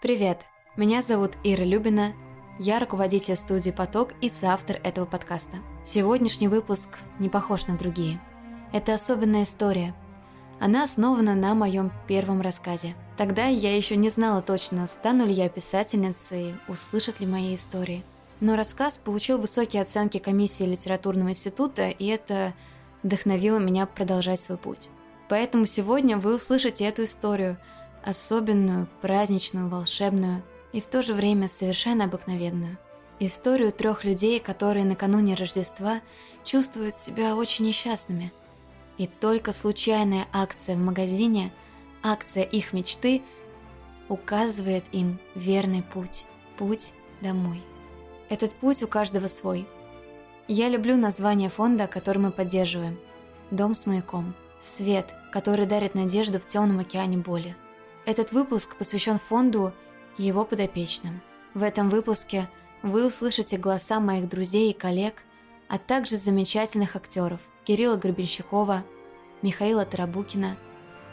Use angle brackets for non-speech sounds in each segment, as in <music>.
Привет! Меня зовут Ира Любина, я руководитель студии «Поток» и соавтор этого подкаста. Сегодняшний выпуск не похож на другие. Это особенная история. Она основана на моем первом рассказе. Тогда я еще не знала точно, стану ли я писательницей, услышат ли мои истории. Но рассказ получил высокие оценки комиссии литературного института, и это вдохновило меня продолжать свой путь. Поэтому сегодня вы услышите эту историю – особенную, праздничную, волшебную и в то же время совершенно обыкновенную. Историю трех людей, которые накануне Рождества чувствуют себя очень несчастными. И только случайная акция в магазине, акция их мечты, указывает им верный путь, путь домой. Этот путь у каждого свой. Я люблю название фонда, который мы поддерживаем. «Дом с маяком». Свет, который дарит надежду в темном океане боли. Этот выпуск посвящен фонду и его подопечным. В этом выпуске вы услышите голоса моих друзей и коллег, а также замечательных актеров Кирилла Гребенщикова, Михаила Тарабукина,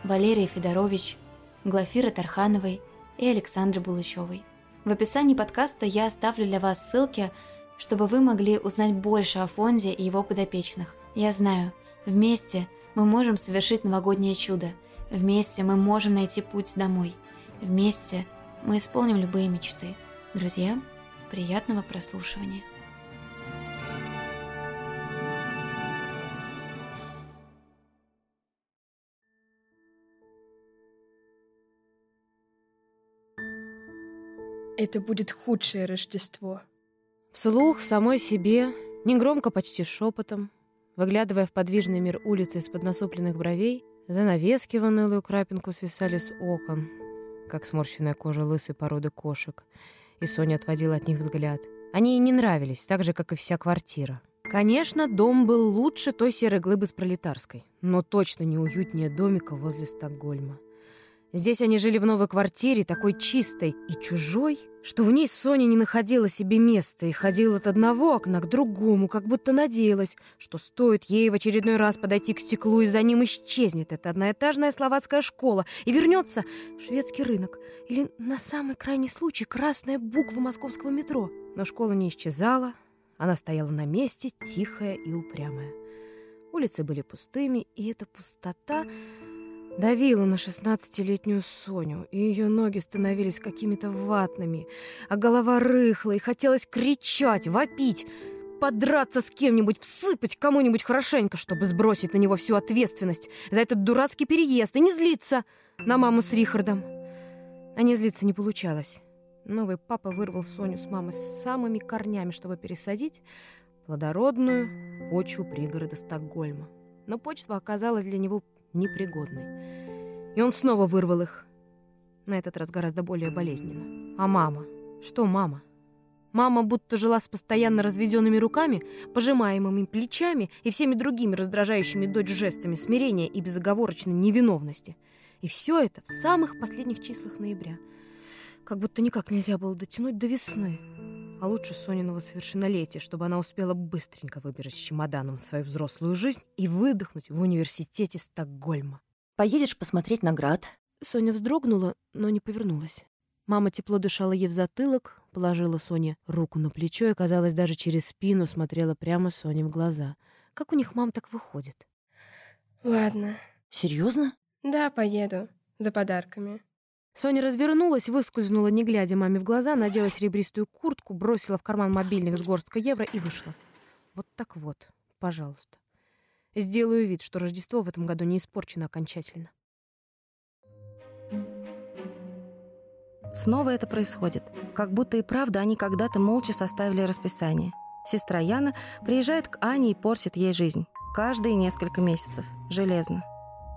Валерия Федорович, Глафира Тархановой и Александры Булычевой. В описании подкаста я оставлю для вас ссылки, чтобы вы могли узнать больше о фонде и его подопечных. Я знаю, вместе мы можем совершить новогоднее чудо – Вместе мы можем найти путь домой. Вместе мы исполним любые мечты. Друзья, приятного прослушивания. Это будет худшее Рождество. Вслух, самой себе, негромко, почти шепотом, выглядывая в подвижный мир улицы из-под насупленных бровей, Занавески в унылую крапинку свисали с окон, как сморщенная кожа лысой породы кошек, и Соня отводила от них взгляд. Они ей не нравились, так же, как и вся квартира. Конечно, дом был лучше той серой глыбы с пролетарской, но точно не уютнее домика возле Стокгольма. Здесь они жили в новой квартире, такой чистой и чужой, что в ней Соня не находила себе места и ходила от одного окна к другому, как будто надеялась, что стоит ей в очередной раз подойти к стеклу, и за ним исчезнет эта одноэтажная словацкая школа, и вернется шведский рынок, или на самый крайний случай красная буква московского метро. Но школа не исчезала, она стояла на месте, тихая и упрямая. Улицы были пустыми, и эта пустота давила на шестнадцатилетнюю Соню, и ее ноги становились какими-то ватными, а голова рыхлой, хотелось кричать, вопить, подраться с кем-нибудь, всыпать кому-нибудь хорошенько, чтобы сбросить на него всю ответственность за этот дурацкий переезд и не злиться на маму с Рихардом. А не злиться не получалось. Новый папа вырвал Соню с мамой с самыми корнями, чтобы пересадить плодородную почву пригорода Стокгольма. Но почва оказалась для него непригодной. И он снова вырвал их. На этот раз гораздо более болезненно. А мама? Что мама? Мама будто жила с постоянно разведенными руками, пожимаемыми плечами и всеми другими раздражающими дочь жестами смирения и безоговорочной невиновности. И все это в самых последних числах ноября. Как будто никак нельзя было дотянуть до весны. А лучше Сониного совершеннолетия, чтобы она успела быстренько выбежать с чемоданом в свою взрослую жизнь и выдохнуть в университете Стокгольма. «Поедешь посмотреть на град?» Соня вздрогнула, но не повернулась. Мама тепло дышала ей в затылок, положила Соне руку на плечо и, казалось, даже через спину смотрела прямо Соне в глаза. Как у них мам так выходит? Ладно. Серьезно? Да, поеду. За подарками. Соня развернулась, выскользнула, не глядя маме в глаза, надела серебристую куртку, бросила в карман мобильник с горсткой евро и вышла. Вот так вот, пожалуйста. Сделаю вид, что Рождество в этом году не испорчено окончательно. Снова это происходит. Как будто и правда они когда-то молча составили расписание. Сестра Яна приезжает к Ане и портит ей жизнь. Каждые несколько месяцев. Железно.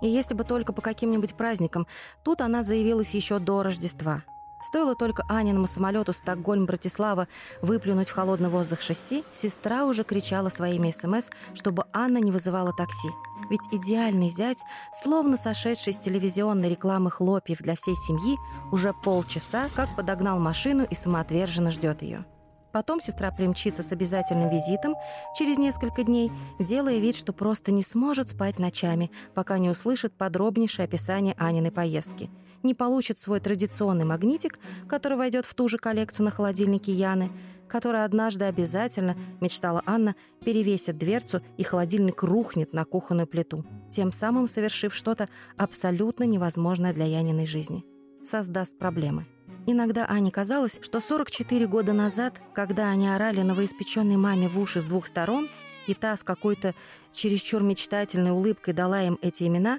И если бы только по каким-нибудь праздникам, тут она заявилась еще до Рождества. Стоило только Аниному самолету Стокгольм-Братислава выплюнуть в холодный воздух шасси, сестра уже кричала своими СМС, чтобы Анна не вызывала такси. Ведь идеальный зять, словно сошедший с телевизионной рекламы хлопьев для всей семьи, уже полчаса как подогнал машину и самоотверженно ждет ее. Потом сестра примчится с обязательным визитом через несколько дней, делая вид, что просто не сможет спать ночами, пока не услышит подробнейшее описание Аниной поездки. Не получит свой традиционный магнитик, который войдет в ту же коллекцию на холодильнике Яны, которая однажды обязательно, мечтала Анна, перевесит дверцу и холодильник рухнет на кухонную плиту, тем самым совершив что-то абсолютно невозможное для Яниной жизни. Создаст проблемы. Иногда Ане казалось, что 44 года назад, когда они орали новоиспеченной маме в уши с двух сторон, и та с какой-то чересчур мечтательной улыбкой дала им эти имена,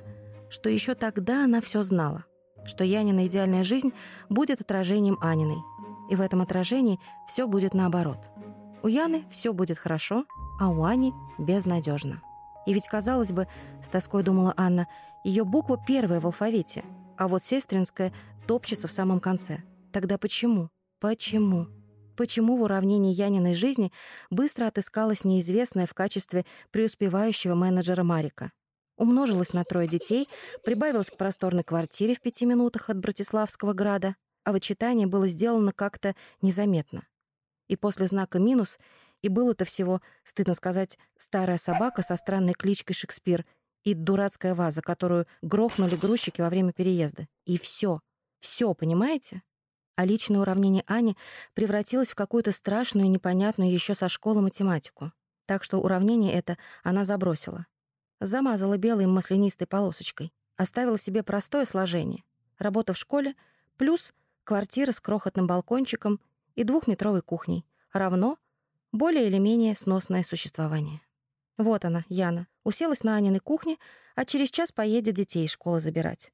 что еще тогда она все знала, что Янина идеальная жизнь будет отражением Аниной. И в этом отражении все будет наоборот. У Яны все будет хорошо, а у Ани безнадежно. И ведь, казалось бы, с тоской думала Анна, ее буква первая в алфавите, а вот сестринская топчется в самом конце — Тогда почему? Почему? Почему в уравнении Яниной жизни быстро отыскалась неизвестная в качестве преуспевающего менеджера Марика? Умножилась на трое детей, прибавилась к просторной квартире в пяти минутах от Братиславского града, а вычитание было сделано как-то незаметно. И после знака «минус» и было-то всего, стыдно сказать, старая собака со странной кличкой Шекспир и дурацкая ваза, которую грохнули грузчики во время переезда. И все. Все, понимаете? А личное уравнение Ани превратилось в какую-то страшную и непонятную еще со школы математику. Так что уравнение это она забросила. Замазала белой маслянистой полосочкой. Оставила себе простое сложение. Работа в школе плюс квартира с крохотным балкончиком и двухметровой кухней равно более или менее сносное существование. Вот она, Яна, уселась на Аниной кухне, а через час поедет детей из школы забирать.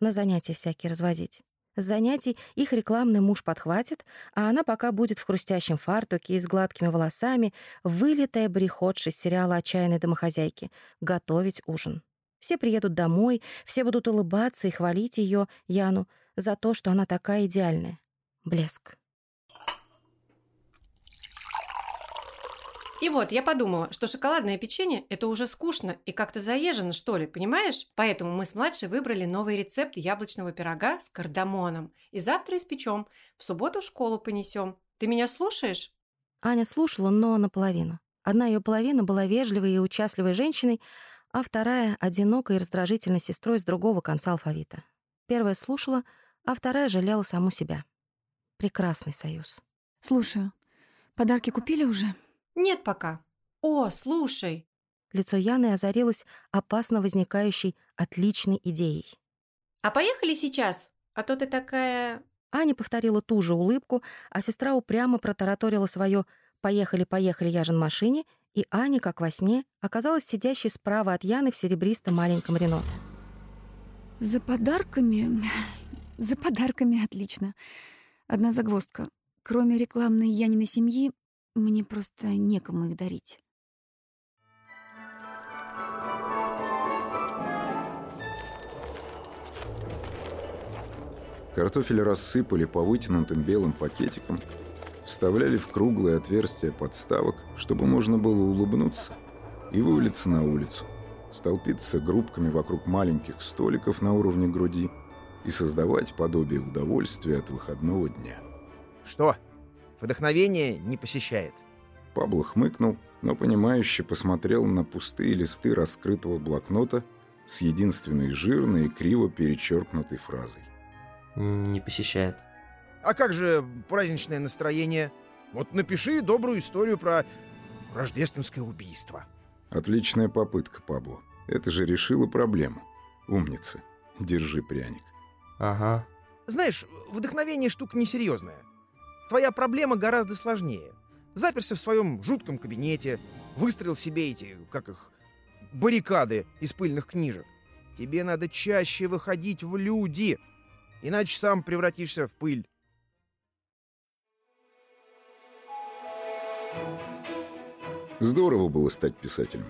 На занятия всякие развозить. С занятий их рекламный муж подхватит, а она пока будет в хрустящем фартуке и с гладкими волосами, вылитая бреходша из сериала «Отчаянной домохозяйки», готовить ужин. Все приедут домой, все будут улыбаться и хвалить ее, Яну, за то, что она такая идеальная. Блеск. И вот, я подумала, что шоколадное печенье – это уже скучно и как-то заезжено, что ли, понимаешь? Поэтому мы с младшей выбрали новый рецепт яблочного пирога с кардамоном. И завтра испечем. В субботу в школу понесем. Ты меня слушаешь? Аня слушала, но наполовину. Одна ее половина была вежливой и участливой женщиной, а вторая — одинокой и раздражительной сестрой с другого конца алфавита. Первая слушала, а вторая жалела саму себя. Прекрасный союз. Слушаю. Подарки купили уже? Нет пока. О, слушай. Лицо Яны озарилось опасно возникающей отличной идеей. А поехали сейчас? А то ты такая... Аня повторила ту же улыбку, а сестра упрямо протараторила свое «Поехали, поехали, я же на машине», и Аня, как во сне, оказалась сидящей справа от Яны в серебристом маленьком Рено. За подарками... За подарками отлично. Одна загвоздка. Кроме рекламной Яниной семьи, мне просто некому их дарить. Картофель рассыпали по вытянутым белым пакетикам, вставляли в круглые отверстия подставок, чтобы можно было улыбнуться и вывалиться на улицу, столпиться группками вокруг маленьких столиков на уровне груди и создавать подобие удовольствия от выходного дня. Что? Вдохновение не посещает. Пабло хмыкнул, но понимающе посмотрел на пустые листы раскрытого блокнота с единственной жирной и криво перечеркнутой фразой. Не посещает. А как же праздничное настроение? Вот напиши добрую историю про рождественское убийство. Отличная попытка, Пабло. Это же решило проблему. Умница. Держи пряник. Ага. Знаешь, вдохновение штука несерьезная. Твоя проблема гораздо сложнее. Заперся в своем жутком кабинете, выстроил себе эти, как их, баррикады из пыльных книжек. Тебе надо чаще выходить в люди, иначе сам превратишься в пыль. Здорово было стать писателем.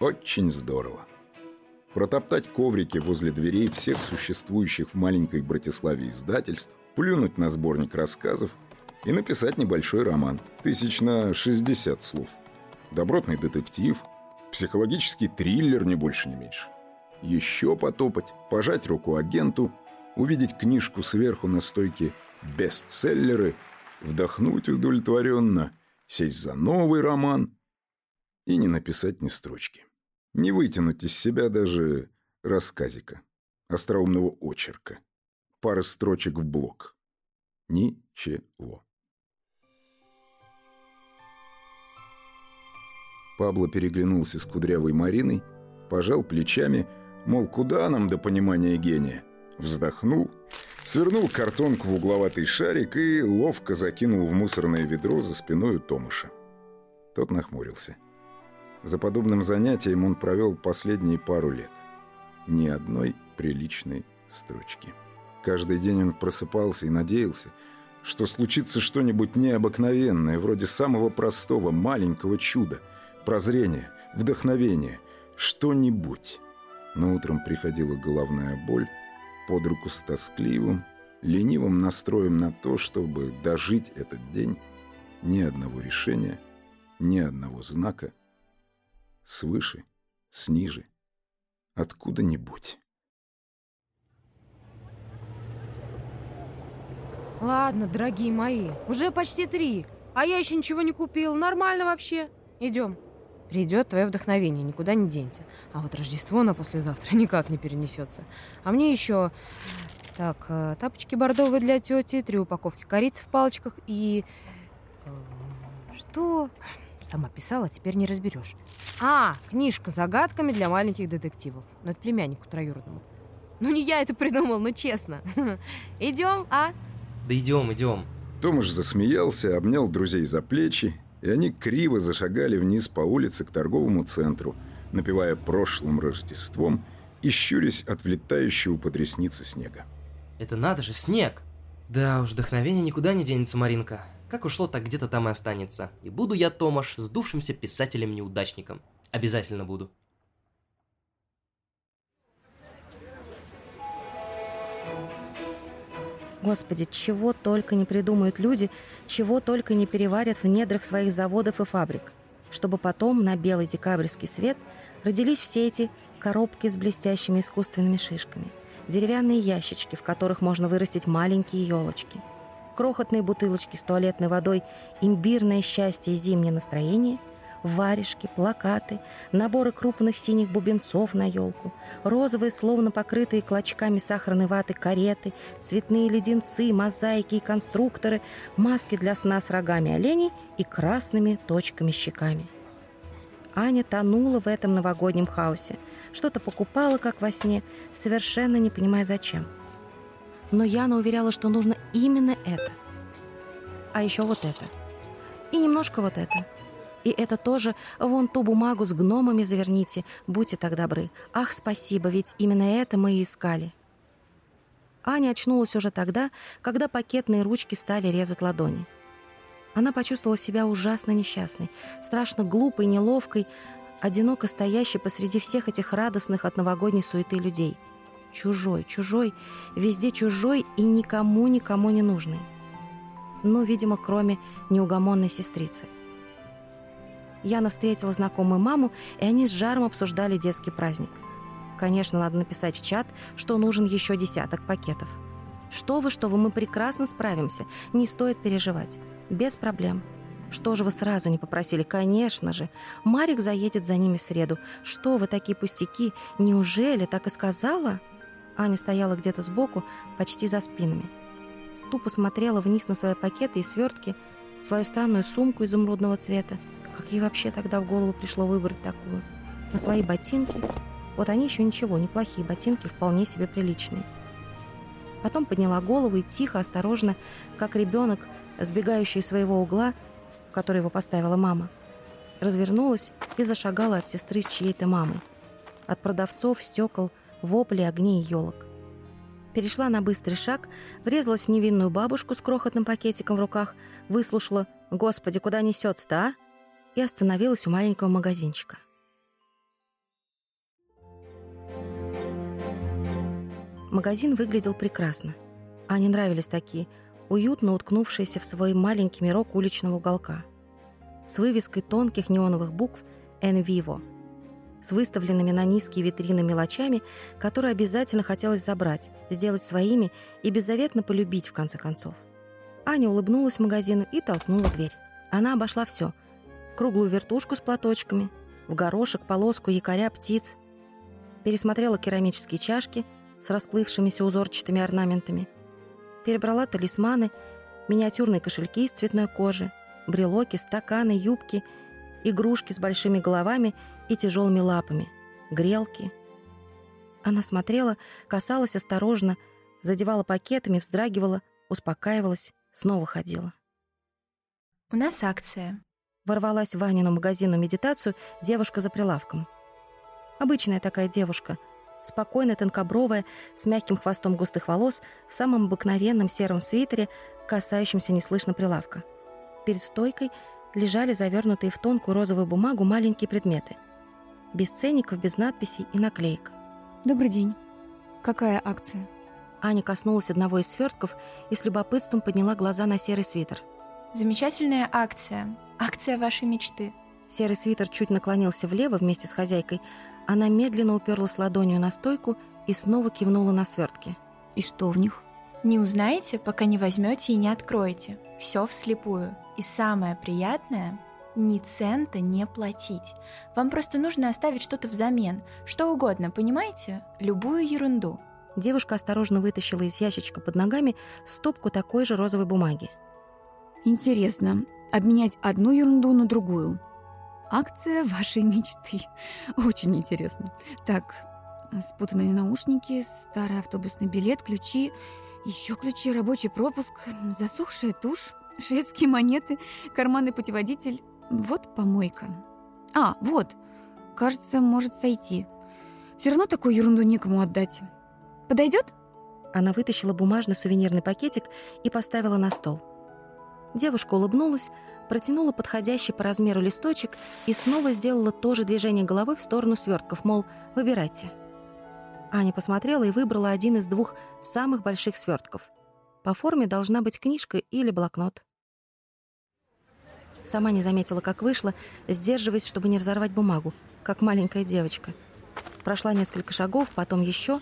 Очень здорово. Протоптать коврики возле дверей всех существующих в маленькой Братиславе издательств, плюнуть на сборник рассказов – и написать небольшой роман, тысяч на 60 слов. Добротный детектив, психологический триллер, не больше, не меньше. Еще потопать, пожать руку агенту, увидеть книжку сверху на стойке «Бестселлеры», вдохнуть удовлетворенно сесть за новый роман и не написать ни строчки. Не вытянуть из себя даже рассказика, остроумного очерка, пары строчек в блок. Ничего. Пабло переглянулся с кудрявой Мариной, пожал плечами, мол, куда нам до понимания гения? Вздохнул, свернул картонку в угловатый шарик и ловко закинул в мусорное ведро за спиной у Томаша. Тот нахмурился. За подобным занятием он провел последние пару лет. Ни одной приличной строчки. Каждый день он просыпался и надеялся, что случится что-нибудь необыкновенное, вроде самого простого маленького чуда – прозрение, вдохновение, что-нибудь. Но утром приходила головная боль под руку с тоскливым, ленивым настроем на то, чтобы дожить этот день ни одного решения, ни одного знака, свыше, сниже, откуда-нибудь. Ладно, дорогие мои, уже почти три, а я еще ничего не купил. Нормально вообще. Идем. Придет твое вдохновение, никуда не денется. А вот Рождество на послезавтра <laughs> никак не перенесется. А мне еще... Так, э, тапочки бордовые для тети, три упаковки корицы в палочках и... Э, что? Сама писала, теперь не разберешь. А, книжка с загадками для маленьких детективов. Ну, это племяннику троюродному. Ну, не я это придумал, ну, честно. <laughs> Идем, а? Да идем, идем. Томаш засмеялся, обнял друзей за плечи и они криво зашагали вниз по улице к торговому центру, напевая прошлым Рождеством и щурясь от влетающего под ресницы снега. Это надо же, снег! Да уж, вдохновение никуда не денется, Маринка. Как ушло, так где-то там и останется. И буду я, Томаш, сдувшимся писателем-неудачником. Обязательно буду. Господи, чего только не придумают люди, чего только не переварят в недрах своих заводов и фабрик, чтобы потом на белый декабрьский свет родились все эти коробки с блестящими искусственными шишками, деревянные ящички, в которых можно вырастить маленькие елочки, крохотные бутылочки с туалетной водой, имбирное счастье и зимнее настроение – варежки, плакаты, наборы крупных синих бубенцов на елку, розовые, словно покрытые клочками сахарной ваты кареты, цветные леденцы, мозаики и конструкторы, маски для сна с рогами оленей и красными точками щеками. Аня тонула в этом новогоднем хаосе, что-то покупала, как во сне, совершенно не понимая зачем. Но Яна уверяла, что нужно именно это. А еще вот это. И немножко вот это – и это тоже вон ту бумагу с гномами заверните, будьте так добры. Ах, спасибо, ведь именно это мы и искали. Аня очнулась уже тогда, когда пакетные ручки стали резать ладони. Она почувствовала себя ужасно несчастной, страшно глупой, неловкой, одиноко стоящей посреди всех этих радостных от новогодней суеты людей. Чужой, чужой, везде чужой и никому-никому не нужный. Ну, видимо, кроме неугомонной сестрицы. Яна встретила знакомую маму, и они с жаром обсуждали детский праздник. Конечно, надо написать в чат, что нужен еще десяток пакетов. Что вы, что вы, мы прекрасно справимся. Не стоит переживать. Без проблем. Что же вы сразу не попросили? Конечно же. Марик заедет за ними в среду. Что вы такие пустяки? Неужели так и сказала? Аня стояла где-то сбоку, почти за спинами. Тупо смотрела вниз на свои пакеты и свертки, свою странную сумку изумрудного цвета, как ей вообще тогда в голову пришло выбрать такую? На свои ботинки? Вот они еще ничего, неплохие ботинки, вполне себе приличные. Потом подняла голову и тихо, осторожно, как ребенок, сбегающий своего угла, в который его поставила мама, развернулась и зашагала от сестры чьей-то мамой. От продавцов, стекол, вопли, огней и елок. Перешла на быстрый шаг, врезалась в невинную бабушку с крохотным пакетиком в руках, выслушала «Господи, куда несется-то, а?» И остановилась у маленького магазинчика. Магазин выглядел прекрасно. Ане нравились такие, уютно уткнувшиеся в свой маленький мирок уличного уголка. С вывеской тонких неоновых букв «En Vivo», с выставленными на низкие витрины мелочами, которые обязательно хотелось забрать, сделать своими и беззаветно полюбить в конце концов. Аня улыбнулась магазину и толкнула дверь. Она обошла все. Круглую вертушку с платочками, в горошек, полоску, якоря, птиц. Пересмотрела керамические чашки с расплывшимися узорчатыми орнаментами. Перебрала талисманы, миниатюрные кошельки из цветной кожи, брелоки, стаканы, юбки, игрушки с большими головами и тяжелыми лапами, грелки. Она смотрела, касалась осторожно, задевала пакетами, вздрагивала, успокаивалась, снова ходила. «У нас акция». Ворвалась в Ванину магазинную медитацию девушка за прилавком. Обычная такая девушка, спокойная, тонкобровая, с мягким хвостом густых волос, в самом обыкновенном сером свитере, касающемся неслышно прилавка. Перед стойкой лежали завернутые в тонкую розовую бумагу маленькие предметы. Без ценников, без надписей и наклеек. Добрый день. Какая акция? Аня коснулась одного из свертков и с любопытством подняла глаза на серый свитер. Замечательная акция. Акция вашей мечты. Серый свитер чуть наклонился влево вместе с хозяйкой. Она медленно уперлась ладонью на стойку и снова кивнула на свертки. И что в них? Не узнаете, пока не возьмете и не откроете. Все вслепую. И самое приятное – ни цента не платить. Вам просто нужно оставить что-то взамен. Что угодно, понимаете? Любую ерунду. Девушка осторожно вытащила из ящичка под ногами стопку такой же розовой бумаги. Интересно, обменять одну ерунду на другую. Акция вашей мечты. <laughs> Очень интересно. Так, спутанные наушники, старый автобусный билет, ключи, еще ключи, рабочий пропуск, засохшая тушь, <laughs> шведские монеты, карманный путеводитель. Вот помойка. А, вот. Кажется, может сойти. Все равно такую ерунду некому отдать. Подойдет? Она вытащила бумажный сувенирный пакетик и поставила на стол. Девушка улыбнулась, протянула подходящий по размеру листочек и снова сделала то же движение головой в сторону свертков, мол, выбирайте. Аня посмотрела и выбрала один из двух самых больших свертков. По форме должна быть книжка или блокнот. Сама не заметила, как вышла, сдерживаясь, чтобы не разорвать бумагу, как маленькая девочка. Прошла несколько шагов, потом еще,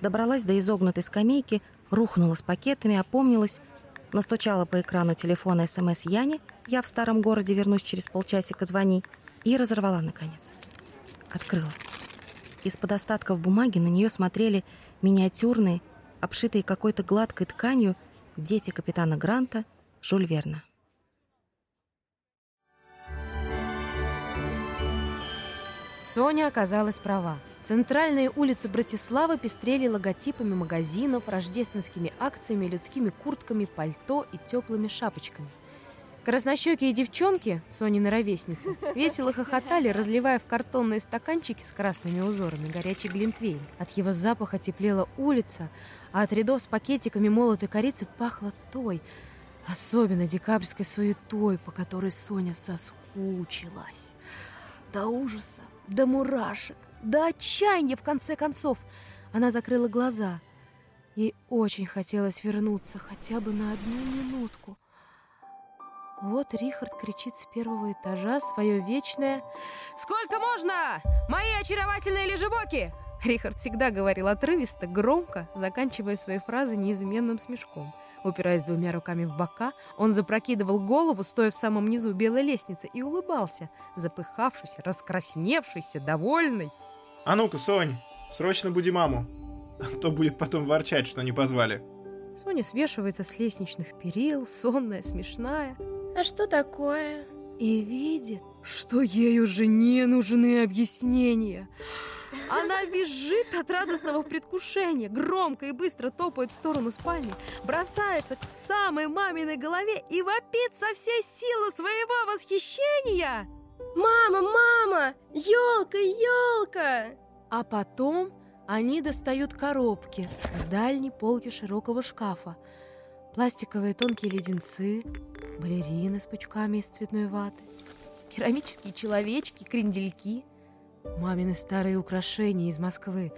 добралась до изогнутой скамейки, рухнула с пакетами, опомнилась, настучала по экрану телефона СМС Яне «Я в старом городе, вернусь через полчасика, звони» и разорвала, наконец. Открыла. Из-под остатков бумаги на нее смотрели миниатюрные, обшитые какой-то гладкой тканью, дети капитана Гранта Жюль Верна. Соня оказалась права. Центральные улицы Братиславы пестрели логотипами магазинов, рождественскими акциями, людскими куртками, пальто и теплыми шапочками. Краснощекие девчонки, Сонины ровесницы, весело хохотали, разливая в картонные стаканчики с красными узорами горячий глинтвейн. От его запаха теплела улица, а от рядов с пакетиками молотой корицы пахло той, особенно декабрьской суетой, по которой Соня соскучилась. До ужаса, до мурашек, до отчаяния, в конце концов. Она закрыла глаза. Ей очень хотелось вернуться хотя бы на одну минутку. Вот Рихард кричит с первого этажа свое вечное «Сколько можно? Мои очаровательные лежебоки!» Рихард всегда говорил отрывисто, громко, заканчивая свои фразы неизменным смешком. Упираясь двумя руками в бока, он запрокидывал голову, стоя в самом низу белой лестницы, и улыбался, запыхавшийся, раскрасневшийся, довольный. «А ну-ка, Сонь, срочно буди маму, а то будет потом ворчать, что не позвали». Соня свешивается с лестничных перил, сонная, смешная. А что такое? И видит, что ей уже не нужны объяснения. Она бежит от радостного предвкушения, громко и быстро топает в сторону спальни, бросается к самой маминой голове и вопит со всей силы своего восхищения. Мама, мама! Елка, елка! А потом они достают коробки с дальней полки широкого шкафа. Пластиковые тонкие леденцы, балерины с пучками из цветной ваты, керамические человечки, крендельки, мамины старые украшения из Москвы,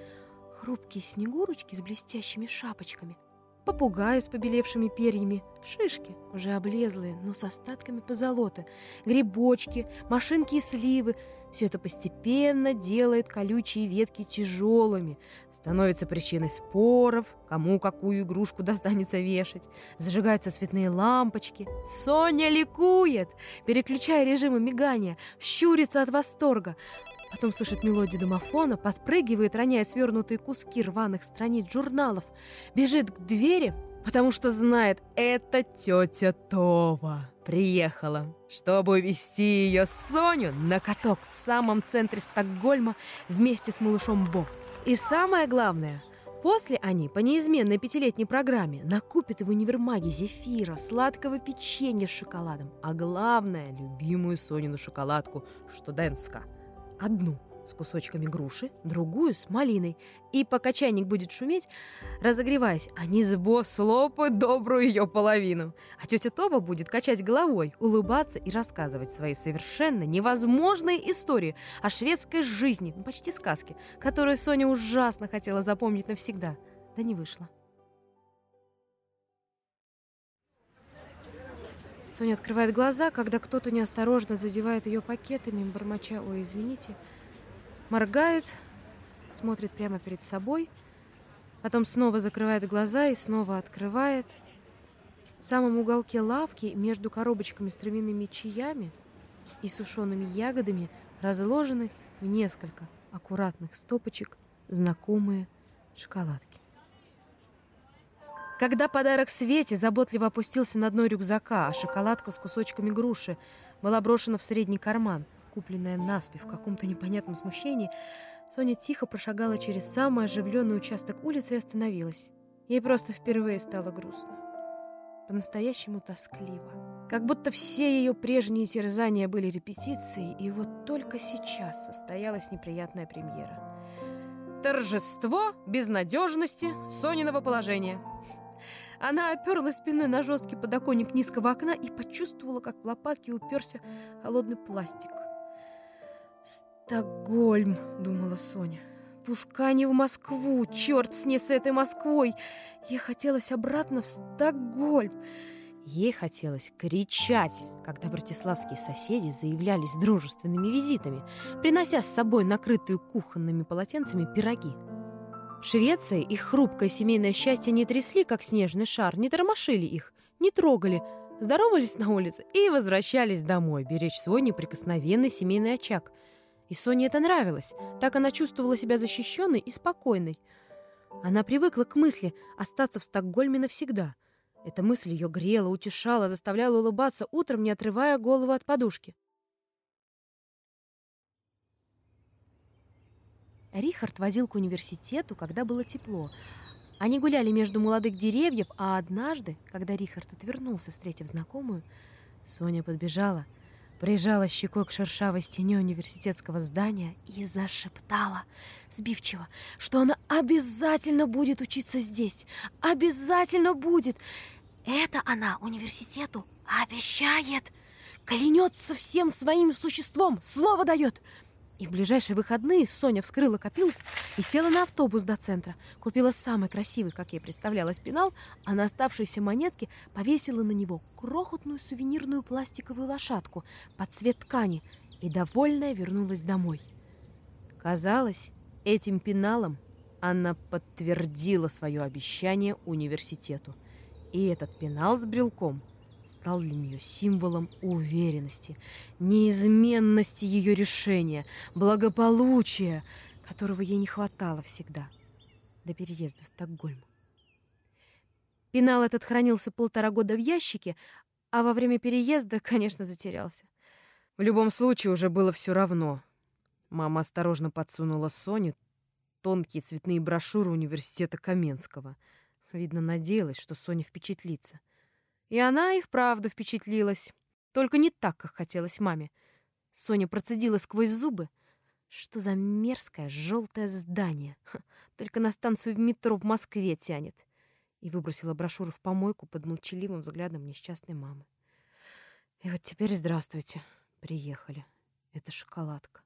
хрупкие снегурочки с блестящими шапочками, попугаи с побелевшими перьями, шишки, уже облезлые, но с остатками позолоты, грибочки, машинки и сливы. Все это постепенно делает колючие ветки тяжелыми, становится причиной споров, кому какую игрушку достанется вешать. Зажигаются цветные лампочки. Соня ликует, переключая режимы мигания, щурится от восторга. Потом слышит мелодию домофона, подпрыгивает, роняя свернутые куски рваных страниц журналов, бежит к двери, потому что знает, это тетя Това приехала, чтобы увезти ее Соню на каток в самом центре Стокгольма вместе с малышом Бо. И самое главное, после они по неизменной пятилетней программе накупят в универмаге зефира, сладкого печенья с шоколадом, а главное, любимую Сонину шоколадку Штуденска. Одну – с кусочками груши, другую с малиной. И пока чайник будет шуметь, разогреваясь, они с Бо слопают добрую ее половину. А тетя Това будет качать головой, улыбаться и рассказывать свои совершенно невозможные истории о шведской жизни, ну, почти сказки, которую Соня ужасно хотела запомнить навсегда, да не вышло. Соня открывает глаза, когда кто-то неосторожно задевает ее пакетами, бормоча «Ой, извините», моргает, смотрит прямо перед собой, потом снова закрывает глаза и снова открывает. В самом уголке лавки между коробочками с травяными чаями и сушеными ягодами разложены в несколько аккуратных стопочек знакомые шоколадки. Когда подарок Свете заботливо опустился на дно рюкзака, а шоколадка с кусочками груши была брошена в средний карман, купленная наспех в каком-то непонятном смущении, Соня тихо прошагала через самый оживленный участок улицы и остановилась. Ей просто впервые стало грустно. По-настоящему тоскливо. Как будто все ее прежние терзания были репетицией, и вот только сейчас состоялась неприятная премьера. Торжество безнадежности Сониного положения. Она оперлась спиной на жесткий подоконник низкого окна и почувствовала, как в лопатки уперся холодный пластик. «Стокгольм», — думала Соня. «Пускай не в Москву, черт с ней с этой Москвой! Ей хотелось обратно в Стокгольм!» Ей хотелось кричать, когда братиславские соседи заявлялись дружественными визитами, принося с собой накрытые кухонными полотенцами пироги. В Швеции их хрупкое семейное счастье не трясли, как снежный шар, не тормошили их, не трогали, здоровались на улице и возвращались домой, беречь свой неприкосновенный семейный очаг – и Соне это нравилось. Так она чувствовала себя защищенной и спокойной. Она привыкла к мысли остаться в Стокгольме навсегда. Эта мысль ее грела, утешала, заставляла улыбаться утром, не отрывая голову от подушки. Рихард возил к университету, когда было тепло. Они гуляли между молодых деревьев, а однажды, когда Рихард отвернулся, встретив знакомую, Соня подбежала — прижала щекой к шершавой стене университетского здания и зашептала сбивчиво, что она обязательно будет учиться здесь. Обязательно будет. Это она университету обещает. Клянется всем своим существом, слово дает. И в ближайшие выходные Соня вскрыла копилку и села на автобус до центра. Купила самый красивый, как ей представлялось, пенал, а на оставшиеся монетки повесила на него крохотную сувенирную пластиковую лошадку под цвет ткани и, довольная, вернулась домой. Казалось, этим пеналом она подтвердила свое обещание университету. И этот пенал с брелком – стал для нее символом уверенности, неизменности ее решения, благополучия, которого ей не хватало всегда до переезда в Стокгольм. Пенал этот хранился полтора года в ящике, а во время переезда, конечно, затерялся. В любом случае уже было все равно. Мама осторожно подсунула Соне тонкие цветные брошюры университета Каменского. Видно, надеялась, что Соня впечатлится — и она и вправду впечатлилась. Только не так, как хотелось маме. Соня процедила сквозь зубы. Что за мерзкое желтое здание. Ха, только на станцию в метро в Москве тянет. И выбросила брошюру в помойку под молчаливым взглядом несчастной мамы. И вот теперь здравствуйте. Приехали. Это шоколадка.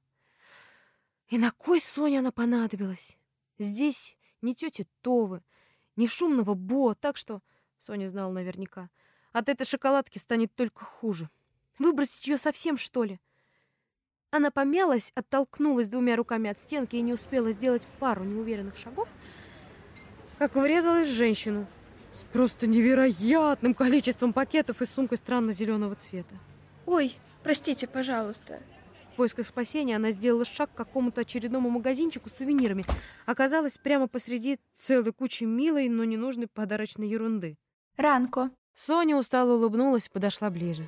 И на кой Соне она понадобилась? Здесь ни тети Товы, ни шумного Бо, так что, Соня знала наверняка, от этой шоколадки станет только хуже. Выбросить ее совсем, что ли? Она помялась, оттолкнулась двумя руками от стенки и не успела сделать пару неуверенных шагов, как врезалась в женщину с просто невероятным количеством пакетов и сумкой странно-зеленого цвета. Ой, простите, пожалуйста. В поисках спасения она сделала шаг к какому-то очередному магазинчику с сувенирами. Оказалась прямо посреди целой кучи милой, но ненужной подарочной ерунды. Ранко. Соня устало улыбнулась и подошла ближе.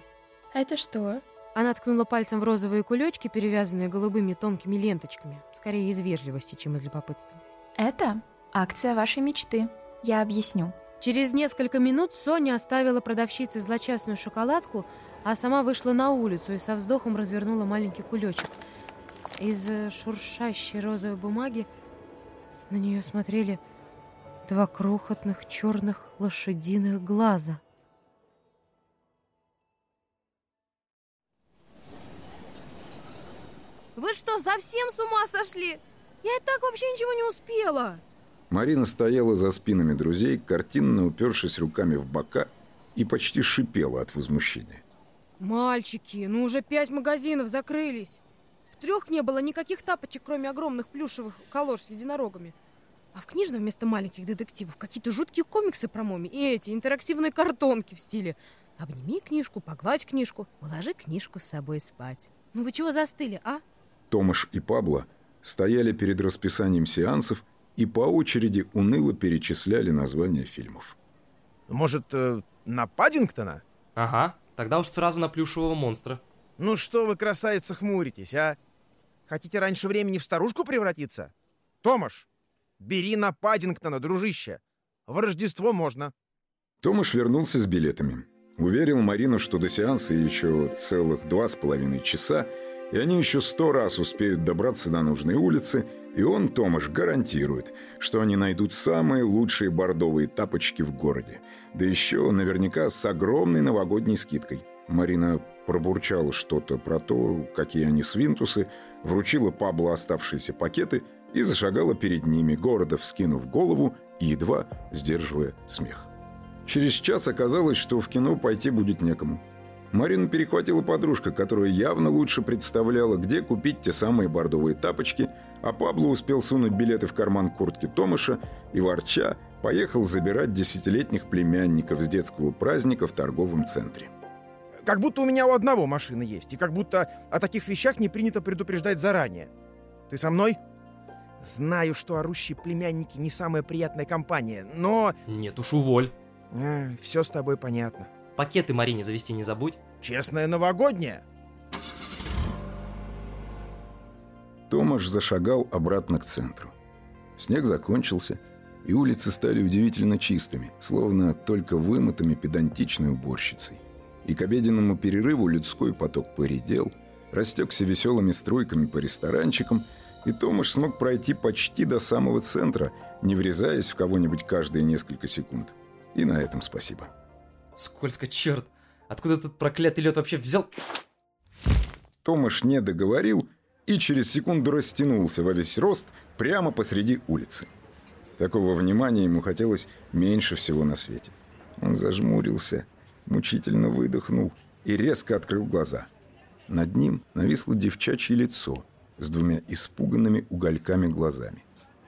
Это что? Она ткнула пальцем в розовые кулечки, перевязанные голубыми тонкими ленточками. Скорее из вежливости, чем из любопытства. Это акция вашей мечты. Я объясню. Через несколько минут Соня оставила продавщице злочастную шоколадку, а сама вышла на улицу и со вздохом развернула маленький кулечек. Из шуршащей розовой бумаги на нее смотрели два крохотных черных лошадиных глаза. Вы что, совсем с ума сошли? Я и так вообще ничего не успела. Марина стояла за спинами друзей, картинно упершись руками в бока и почти шипела от возмущения. Мальчики, ну уже пять магазинов закрылись. В трех не было никаких тапочек, кроме огромных плюшевых колош с единорогами. А в книжном вместо маленьких детективов какие-то жуткие комиксы про моми и эти интерактивные картонки в стиле «Обними книжку, погладь книжку, уложи книжку с собой спать». Ну вы чего застыли, а? Томаш и Пабло стояли перед расписанием сеансов и по очереди уныло перечисляли названия фильмов. Может, э, на Паддингтона? Ага, тогда уж сразу на плюшевого монстра. Ну что вы, красавица, хмуритесь, а? Хотите раньше времени в старушку превратиться? Томаш, бери на Паддингтона, дружище. В Рождество можно. Томаш вернулся с билетами. Уверил Марину, что до сеанса еще целых два с половиной часа, и они еще сто раз успеют добраться до нужной улицы, и он, Томаш, гарантирует, что они найдут самые лучшие бордовые тапочки в городе. Да еще наверняка с огромной новогодней скидкой. Марина пробурчала что-то про то, какие они свинтусы, вручила Пабло оставшиеся пакеты и зашагала перед ними, города вскинув голову и едва сдерживая смех. Через час оказалось, что в кино пойти будет некому. Марину перехватила подружка, которая явно лучше представляла, где купить те самые бордовые тапочки, а Пабло успел сунуть билеты в карман куртки Томаша и, ворча, поехал забирать десятилетних племянников с детского праздника в торговом центре. Как будто у меня у одного машины есть, и как будто о таких вещах не принято предупреждать заранее. Ты со мной? Знаю, что орущие племянники не самая приятная компания, но... Нет уж, уволь. А, все с тобой понятно. Пакеты Марине завести не забудь. Честная новогодняя. Томаш зашагал обратно к центру. Снег закончился, и улицы стали удивительно чистыми, словно только вымытыми педантичной уборщицей. И к обеденному перерыву людской поток поредел, растекся веселыми струйками по ресторанчикам, и Томаш смог пройти почти до самого центра, не врезаясь в кого-нибудь каждые несколько секунд. И на этом спасибо. Скользко, черт! Откуда этот проклятый лед вообще взял? Томаш не договорил и через секунду растянулся во весь рост прямо посреди улицы. Такого внимания ему хотелось меньше всего на свете. Он зажмурился, мучительно выдохнул и резко открыл глаза. Над ним нависло девчачье лицо с двумя испуганными угольками глазами.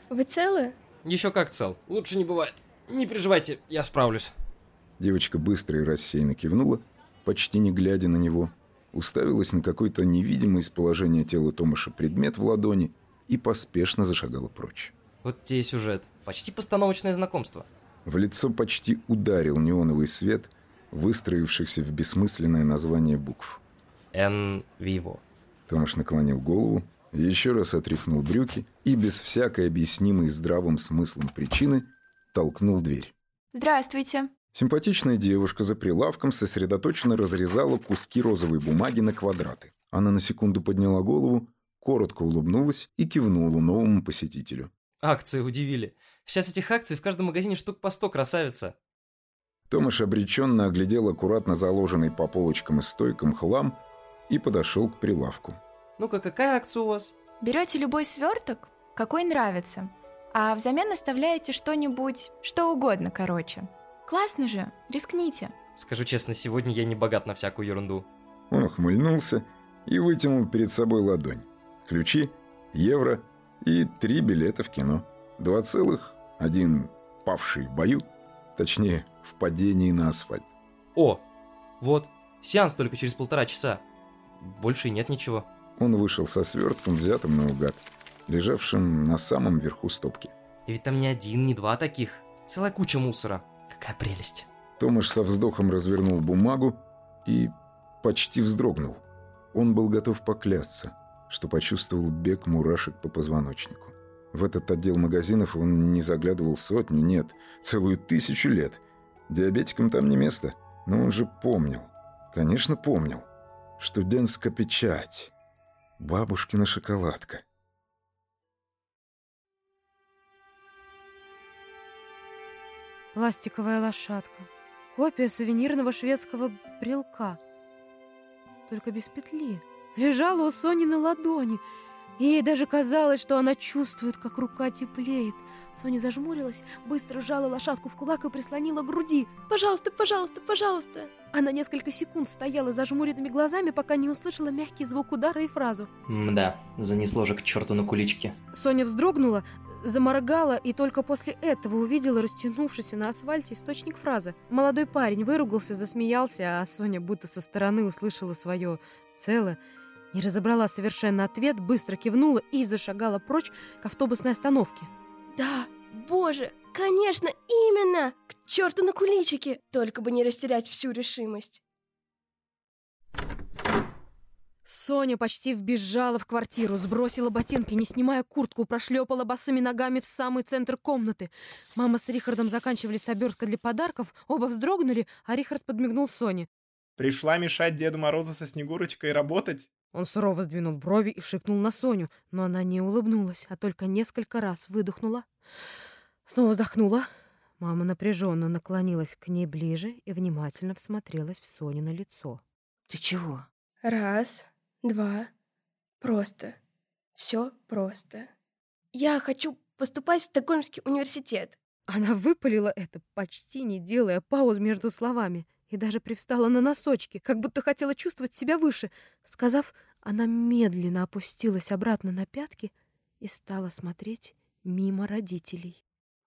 Вы целы? Еще как цел. Лучше не бывает. Не переживайте, я справлюсь. Девочка быстро и рассеянно кивнула, почти не глядя на него, уставилась на какой-то невидимый из положения тела Томаша предмет в ладони и поспешно зашагала прочь. Вот тебе и сюжет. Почти постановочное знакомство. В лицо почти ударил неоновый свет, выстроившихся в бессмысленное название букв. Н. Виво. Томаш наклонил голову, еще раз отряхнул брюки и без всякой объяснимой здравым смыслом причины толкнул дверь. Здравствуйте. Симпатичная девушка за прилавком сосредоточенно разрезала куски розовой бумаги на квадраты. Она на секунду подняла голову, коротко улыбнулась и кивнула новому посетителю. Акции удивили. Сейчас этих акций в каждом магазине штук по сто, красавица. Томаш обреченно оглядел аккуратно заложенный по полочкам и стойкам хлам и подошел к прилавку. Ну-ка, какая акция у вас? Берете любой сверток, какой нравится. а взамен оставляете что-нибудь, что угодно, короче. Классно же, рискните. Скажу честно, сегодня я не богат на всякую ерунду. Он ухмыльнулся и вытянул перед собой ладонь. Ключи, евро и три билета в кино. Два целых, один павший в бою, точнее, в падении на асфальт. О, вот, сеанс только через полтора часа. Больше и нет ничего. Он вышел со свертком, взятым наугад, лежавшим на самом верху стопки. И ведь там не один, не два таких. Целая куча мусора. Какая прелесть. Томаш со вздохом развернул бумагу и почти вздрогнул. Он был готов поклясться, что почувствовал бег мурашек по позвоночнику. В этот отдел магазинов он не заглядывал сотню, нет, целую тысячу лет. Диабетикам там не место, но он же помнил, конечно помнил. Студентская печать, бабушкина шоколадка. Пластиковая лошадка. Копия сувенирного шведского брелка. Только без петли. Лежала у Сони на ладони. Ей даже казалось, что она чувствует, как рука теплеет. Соня зажмурилась, быстро сжала лошадку в кулак и прислонила к груди. Пожалуйста, пожалуйста, пожалуйста. Она несколько секунд стояла зажмуренными глазами, пока не услышала мягкий звук удара и фразу. Да, занесло же к черту на куличке. Соня вздрогнула, заморгала и только после этого увидела растянувшийся на асфальте источник фразы. Молодой парень выругался, засмеялся, а Соня будто со стороны услышала свое целое. Не разобрала совершенно ответ, быстро кивнула и зашагала прочь к автобусной остановке. Да, боже, конечно, именно! К черту на куличики! Только бы не растерять всю решимость. Соня почти вбежала в квартиру, сбросила ботинки, не снимая куртку, прошлепала босыми ногами в самый центр комнаты. Мама с Рихардом заканчивали с оберткой для подарков, оба вздрогнули, а Рихард подмигнул Соне. Пришла мешать Деду Морозу со Снегурочкой работать? Он сурово сдвинул брови и шикнул на Соню, но она не улыбнулась, а только несколько раз выдохнула. Снова вздохнула. Мама напряженно наклонилась к ней ближе и внимательно всмотрелась в Соню на лицо. «Ты чего?» Раз, два, просто. Все просто. Я хочу поступать в Стокгольмский университет. Она выпалила это, почти не делая пауз между словами, и даже привстала на носочки, как будто хотела чувствовать себя выше. Сказав, она медленно опустилась обратно на пятки и стала смотреть мимо родителей.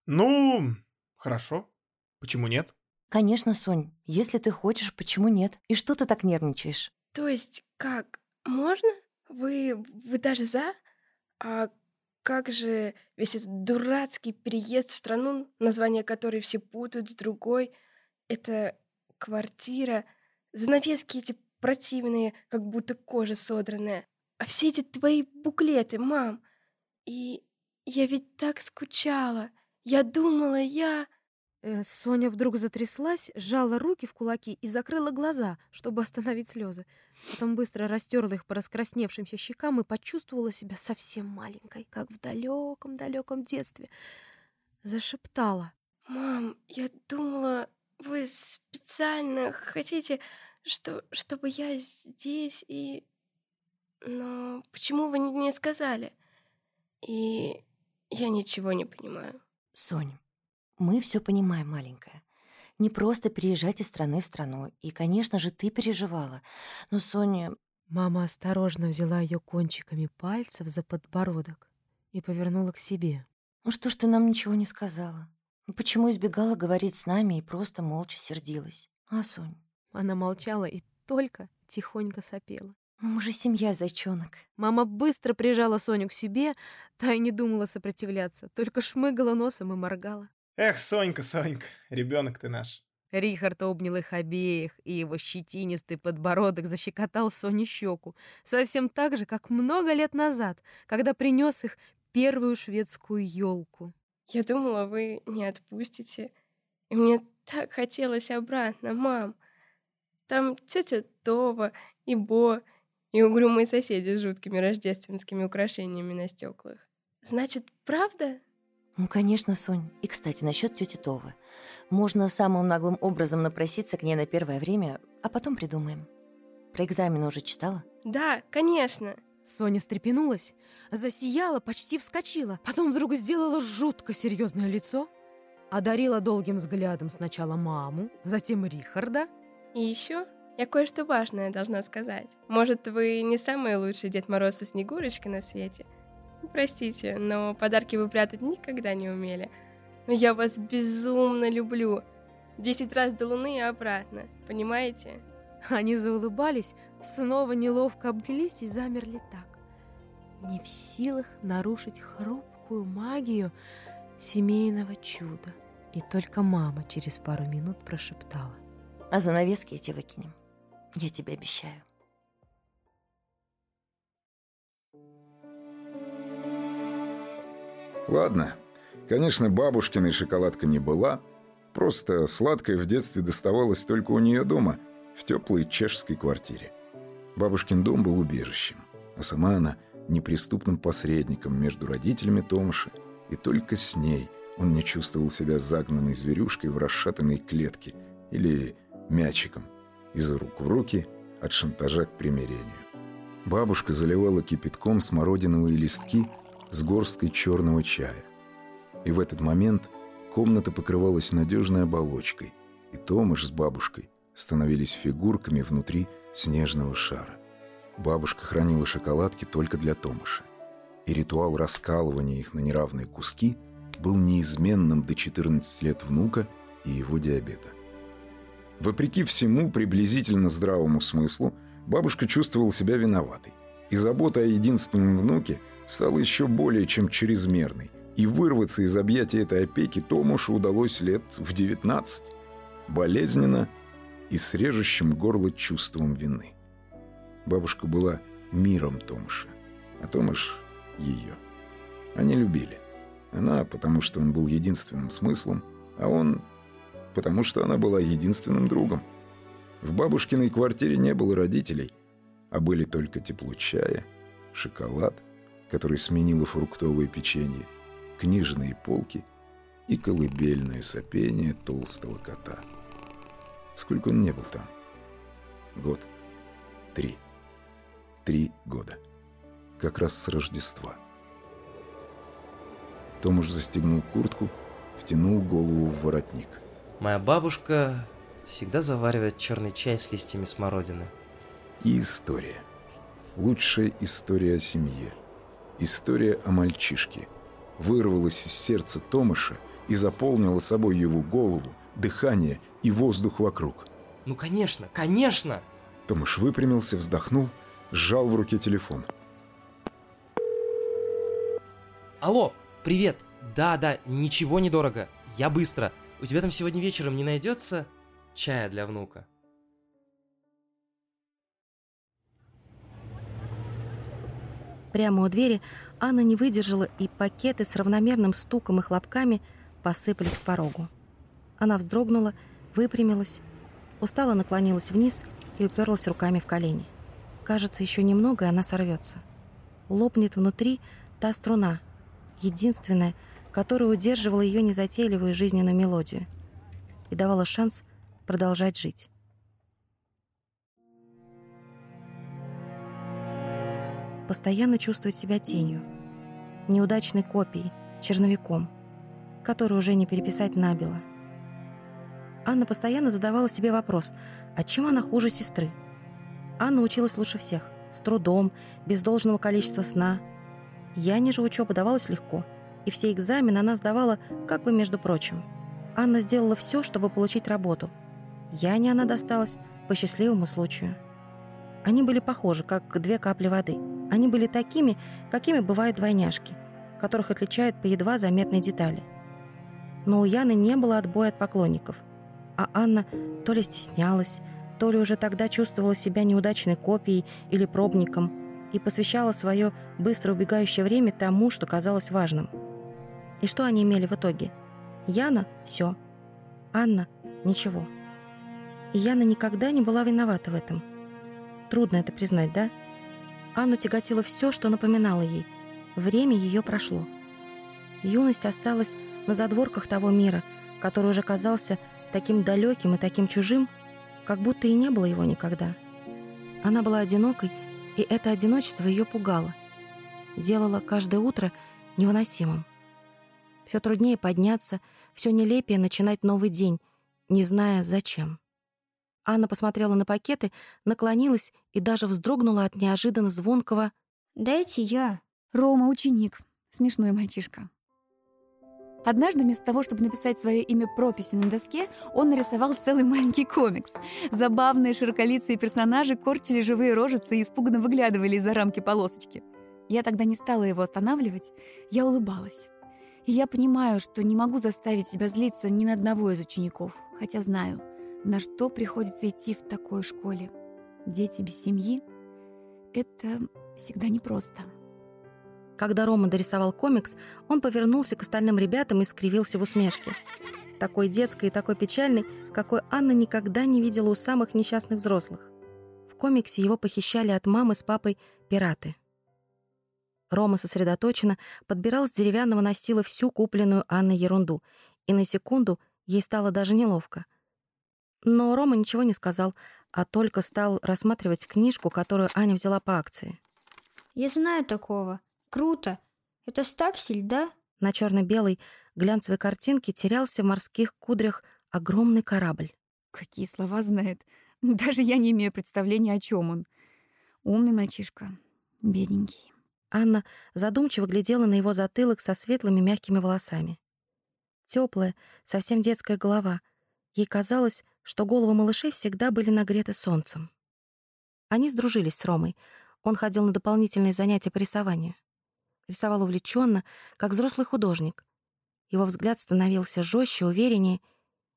Ну, хорошо. Почему нет? Конечно, Сонь. Если ты хочешь, почему нет? И что ты так нервничаешь? То есть как? Можно? Вы, вы даже за? А как же весь этот дурацкий переезд в страну, название которой все путают с другой? Это квартира, занавески эти противные, как будто кожа содранная. А все эти твои буклеты, мам. И я ведь так скучала. Я думала, я... Э, Соня вдруг затряслась, сжала руки в кулаки и закрыла глаза, чтобы остановить слезы. Потом быстро растерла их по раскрасневшимся щекам и почувствовала себя совсем маленькой, как в далеком-далеком детстве. Зашептала. Мам, я думала, вы специально хотите, что, чтобы я здесь и... Но почему вы не сказали? И я ничего не понимаю. Сонь, мы все понимаем, маленькая. Не просто переезжать из страны в страну. И, конечно же, ты переживала. Но Соня... Мама осторожно взяла ее кончиками пальцев за подбородок и повернула к себе. Ну что ж ты нам ничего не сказала? Ну почему избегала говорить с нами и просто молча сердилась? А, Сонь? Она молчала и только тихонько сопела. Ну, мы же семья, зайчонок. Мама быстро прижала Соню к себе, та и не думала сопротивляться, только шмыгала носом и моргала. Эх, Сонька, Сонька, ребенок ты наш. Рихард обнял их обеих, и его щетинистый подбородок защекотал Соне щеку, совсем так же, как много лет назад, когда принес их первую шведскую елку. Я думала, вы не отпустите. И мне так хотелось обратно, мам. Там тетя Това и Бо, и угрюмые соседи с жуткими рождественскими украшениями на стеклах. Значит, правда? Ну, конечно, Сонь. И, кстати, насчет тети Товы. Можно самым наглым образом напроситься к ней на первое время, а потом придумаем. Про экзамены уже читала? Да, конечно. Соня встрепенулась, засияла, почти вскочила. Потом вдруг сделала жутко серьезное лицо, одарила долгим взглядом сначала маму, затем Рихарда. И еще я кое-что важное должна сказать. Может, вы не самый лучший Дед Мороз со Снегурочкой на свете? Простите, но подарки вы прятать никогда не умели. Но я вас безумно люблю. Десять раз до Луны и обратно, понимаете? Они заулыбались, снова неловко обнялись и замерли так. Не в силах нарушить хрупкую магию семейного чуда. И только мама через пару минут прошептала. А занавески эти выкинем. Я тебе обещаю. Ладно, конечно, бабушкиной шоколадка не была, просто сладкая в детстве доставалась только у нее дома, в теплой чешской квартире. Бабушкин дом был убежищем, а сама она неприступным посредником между родителями Томаши, и только с ней он не чувствовал себя загнанной зверюшкой в расшатанной клетке или мячиком из рук в руки от шантажа к примирению. Бабушка заливала кипятком смородиновые листки с горсткой черного чая. И в этот момент комната покрывалась надежной оболочкой, и Томаш с бабушкой становились фигурками внутри снежного шара. Бабушка хранила шоколадки только для Томаша, и ритуал раскалывания их на неравные куски был неизменным до 14 лет внука и его диабета. Вопреки всему приблизительно здравому смыслу, бабушка чувствовала себя виноватой, и забота о единственном внуке стала еще более чем чрезмерной, и вырваться из объятий этой опеки Томушу удалось лет в 19, болезненно и с режущим горло чувством вины. Бабушка была миром Томаша, а Томаш — ее. Они любили. Она, потому что он был единственным смыслом, а он потому что она была единственным другом. В бабушкиной квартире не было родителей, а были только тепло чая, шоколад, который сменило фруктовое печенье, книжные полки и колыбельное сопение толстого кота. Сколько он не был там? Год. Три. Три года. Как раз с Рождества. Том уж застегнул куртку, втянул голову в воротник. Моя бабушка всегда заваривает черный чай с листьями смородины. И история. Лучшая история о семье. История о мальчишке. Вырвалась из сердца Томаша и заполнила собой его голову, дыхание и воздух вокруг. Ну, конечно, конечно! Томаш выпрямился, вздохнул, сжал в руке телефон. Алло, привет! Да-да, ничего недорого. Я быстро. У тебя там сегодня вечером не найдется чая для внука? Прямо у двери Анна не выдержала, и пакеты с равномерным стуком и хлопками посыпались к порогу. Она вздрогнула, выпрямилась, устало наклонилась вниз и уперлась руками в колени. Кажется, еще немного, и она сорвется. Лопнет внутри та струна, единственная, которая удерживала ее незатейливую жизненную мелодию и давала шанс продолжать жить. Постоянно чувствовать себя тенью, неудачной копией, черновиком, который уже не переписать набело. Анна постоянно задавала себе вопрос, а чем она хуже сестры? Анна училась лучше всех, с трудом, без должного количества сна. Яне же учеба давалась легко – и все экзамены она сдавала как бы между прочим. Анна сделала все, чтобы получить работу. Яне она досталась по счастливому случаю. Они были похожи, как две капли воды. Они были такими, какими бывают двойняшки, которых отличают по едва заметной детали. Но у Яны не было отбоя от поклонников, а Анна то ли стеснялась, то ли уже тогда чувствовала себя неудачной копией или пробником и посвящала свое быстро убегающее время тому, что казалось важным – и что они имели в итоге? Яна – все. Анна – ничего. И Яна никогда не была виновата в этом. Трудно это признать, да? Анну тяготило все, что напоминало ей. Время ее прошло. Юность осталась на задворках того мира, который уже казался таким далеким и таким чужим, как будто и не было его никогда. Она была одинокой И это одиночество ее пугало. Делало каждое утро невыносимым. Все труднее подняться, все нелепее начинать новый день, не зная зачем. Анна посмотрела на пакеты, наклонилась и даже вздрогнула от неожиданно звонкого «Дайте я». Рома — ученик. Смешной мальчишка. Однажды вместо того, чтобы написать свое имя прописью на доске, он нарисовал целый маленький комикс. Забавные широколицые персонажи корчили живые рожицы и испуганно выглядывали из-за рамки полосочки. Я тогда не стала его останавливать, я улыбалась. И я понимаю, что не могу заставить себя злиться ни на одного из учеников, хотя знаю, на что приходится идти в такой школе. Дети без семьи — это всегда непросто. Когда Рома дорисовал комикс, он повернулся к остальным ребятам и скривился в усмешке. Такой детской и такой печальной, какой Анна никогда не видела у самых несчастных взрослых. В комиксе его похищали от мамы с папой пираты. Рома сосредоточенно подбирал с деревянного настила всю купленную Анной ерунду, и на секунду ей стало даже неловко. Но Рома ничего не сказал, а только стал рассматривать книжку, которую Аня взяла по акции. «Я знаю такого. Круто. Это стаксель, да?» На черно белой глянцевой картинке терялся в морских кудрях огромный корабль. Какие слова знает. <laughs> Даже я не имею представления, о чем он. Умный мальчишка, бедненький. Анна задумчиво глядела на его затылок со светлыми мягкими волосами. Теплая, совсем детская голова. Ей казалось, что головы малышей всегда были нагреты солнцем. Они сдружились с Ромой. Он ходил на дополнительные занятия по рисованию. Рисовал увлеченно, как взрослый художник. Его взгляд становился жестче, увереннее,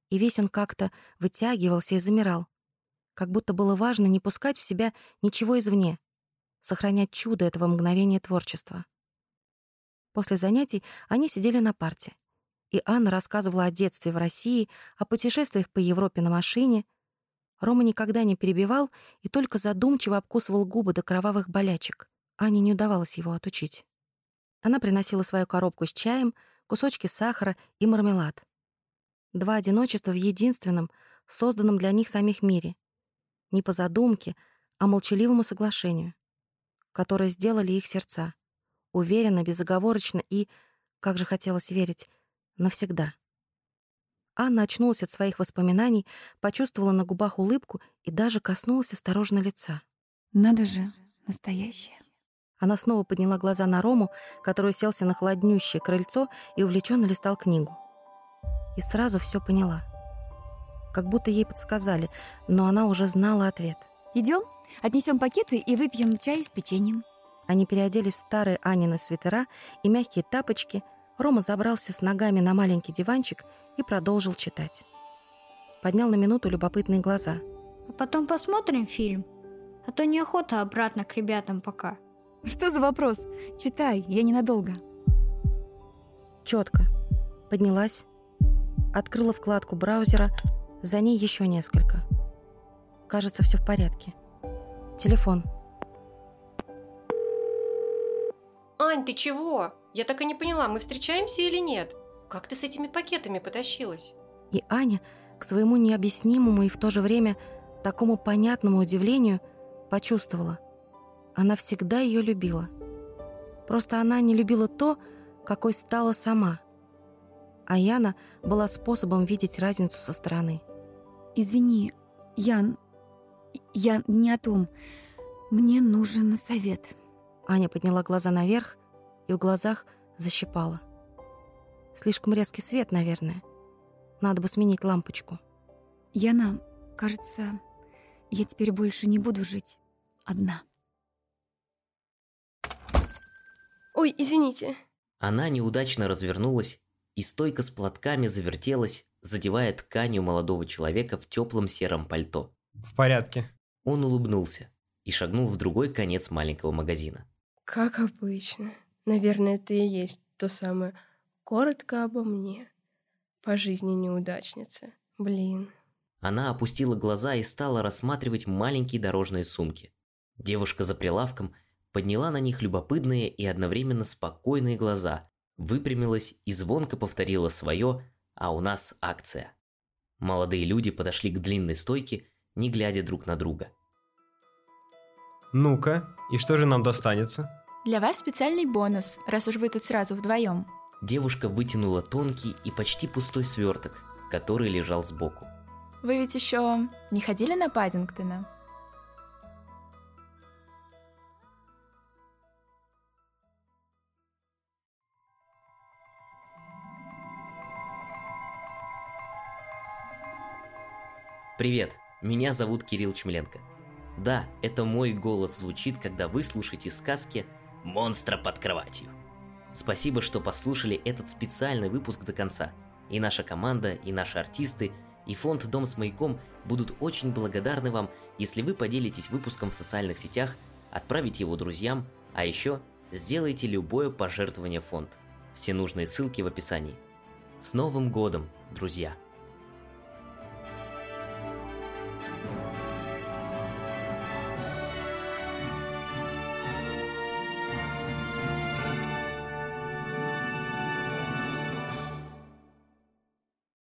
и весь он как-то вытягивался и замирал. Как будто было важно не пускать в себя ничего извне, сохранять чудо этого мгновения творчества. После занятий они сидели на парте, и Анна рассказывала о детстве в России, о путешествиях по Европе на машине. Рома никогда не перебивал и только задумчиво обкусывал губы до кровавых болячек. Ане не удавалось его отучить. Она приносила свою коробку с чаем, кусочки сахара и мармелад. Два одиночества в единственном, созданном для них самих мире. Не по задумке, а молчаливому соглашению которые сделали их сердца. Уверенно, безоговорочно и, как же хотелось верить, навсегда. Анна очнулась от своих воспоминаний, почувствовала на губах улыбку и даже коснулась осторожно лица. «Надо же, настоящее». Она снова подняла глаза на Рому, который уселся на холоднющее крыльцо и увлеченно листал книгу. И сразу все поняла. Как будто ей подсказали, но она уже знала ответ. Идем? Отнесем пакеты и выпьем чай с печеньем». Они переоделись в старые Анины свитера и мягкие тапочки. Рома забрался с ногами на маленький диванчик и продолжил читать. Поднял на минуту любопытные глаза. «А потом посмотрим фильм? А то неохота обратно к ребятам пока». «Что за вопрос? Читай, я ненадолго». Четко. Поднялась, открыла вкладку браузера, за ней еще несколько. Кажется, все в порядке. Телефон. Ань, ты чего? Я так и не поняла, мы встречаемся или нет? Как ты с этими пакетами потащилась? И Аня, к своему необъяснимому и в то же время такому понятному удивлению, почувствовала. Она всегда ее любила. Просто она не любила то, какой стала сама. А Яна была способом видеть разницу со стороны. «Извини, Ян, я не о том. Мне нужен совет. Аня подняла глаза наверх и в глазах защипала. Слишком резкий свет, наверное. Надо бы сменить лампочку. Яна, кажется, я теперь больше не буду жить одна. Ой, извините. Она неудачно развернулась и стойко с платками завертелась, задевая тканью молодого человека в теплом сером пальто. В порядке. Он улыбнулся и шагнул в другой конец маленького магазина. Как обычно. Наверное, это и есть то самое «коротко обо мне». По жизни неудачница. Блин. Она опустила глаза и стала рассматривать маленькие дорожные сумки. Девушка за прилавком подняла на них любопытные и одновременно спокойные глаза, выпрямилась и звонко повторила свое «А у нас акция». Молодые люди подошли к длинной стойке, не глядя друг на друга. Ну-ка, и что же нам достанется? Для вас специальный бонус, раз уж вы тут сразу вдвоем. Девушка вытянула тонкий и почти пустой сверток, который лежал сбоку. Вы ведь еще не ходили на Паддингтона? Привет, меня зовут Кирилл Чмеленко. Да, это мой голос звучит, когда вы слушаете сказки «Монстра под кроватью». Спасибо, что послушали этот специальный выпуск до конца. И наша команда, и наши артисты, и фонд «Дом с маяком» будут очень благодарны вам, если вы поделитесь выпуском в социальных сетях, отправите его друзьям, а еще сделайте любое пожертвование в фонд. Все нужные ссылки в описании. С Новым годом, друзья!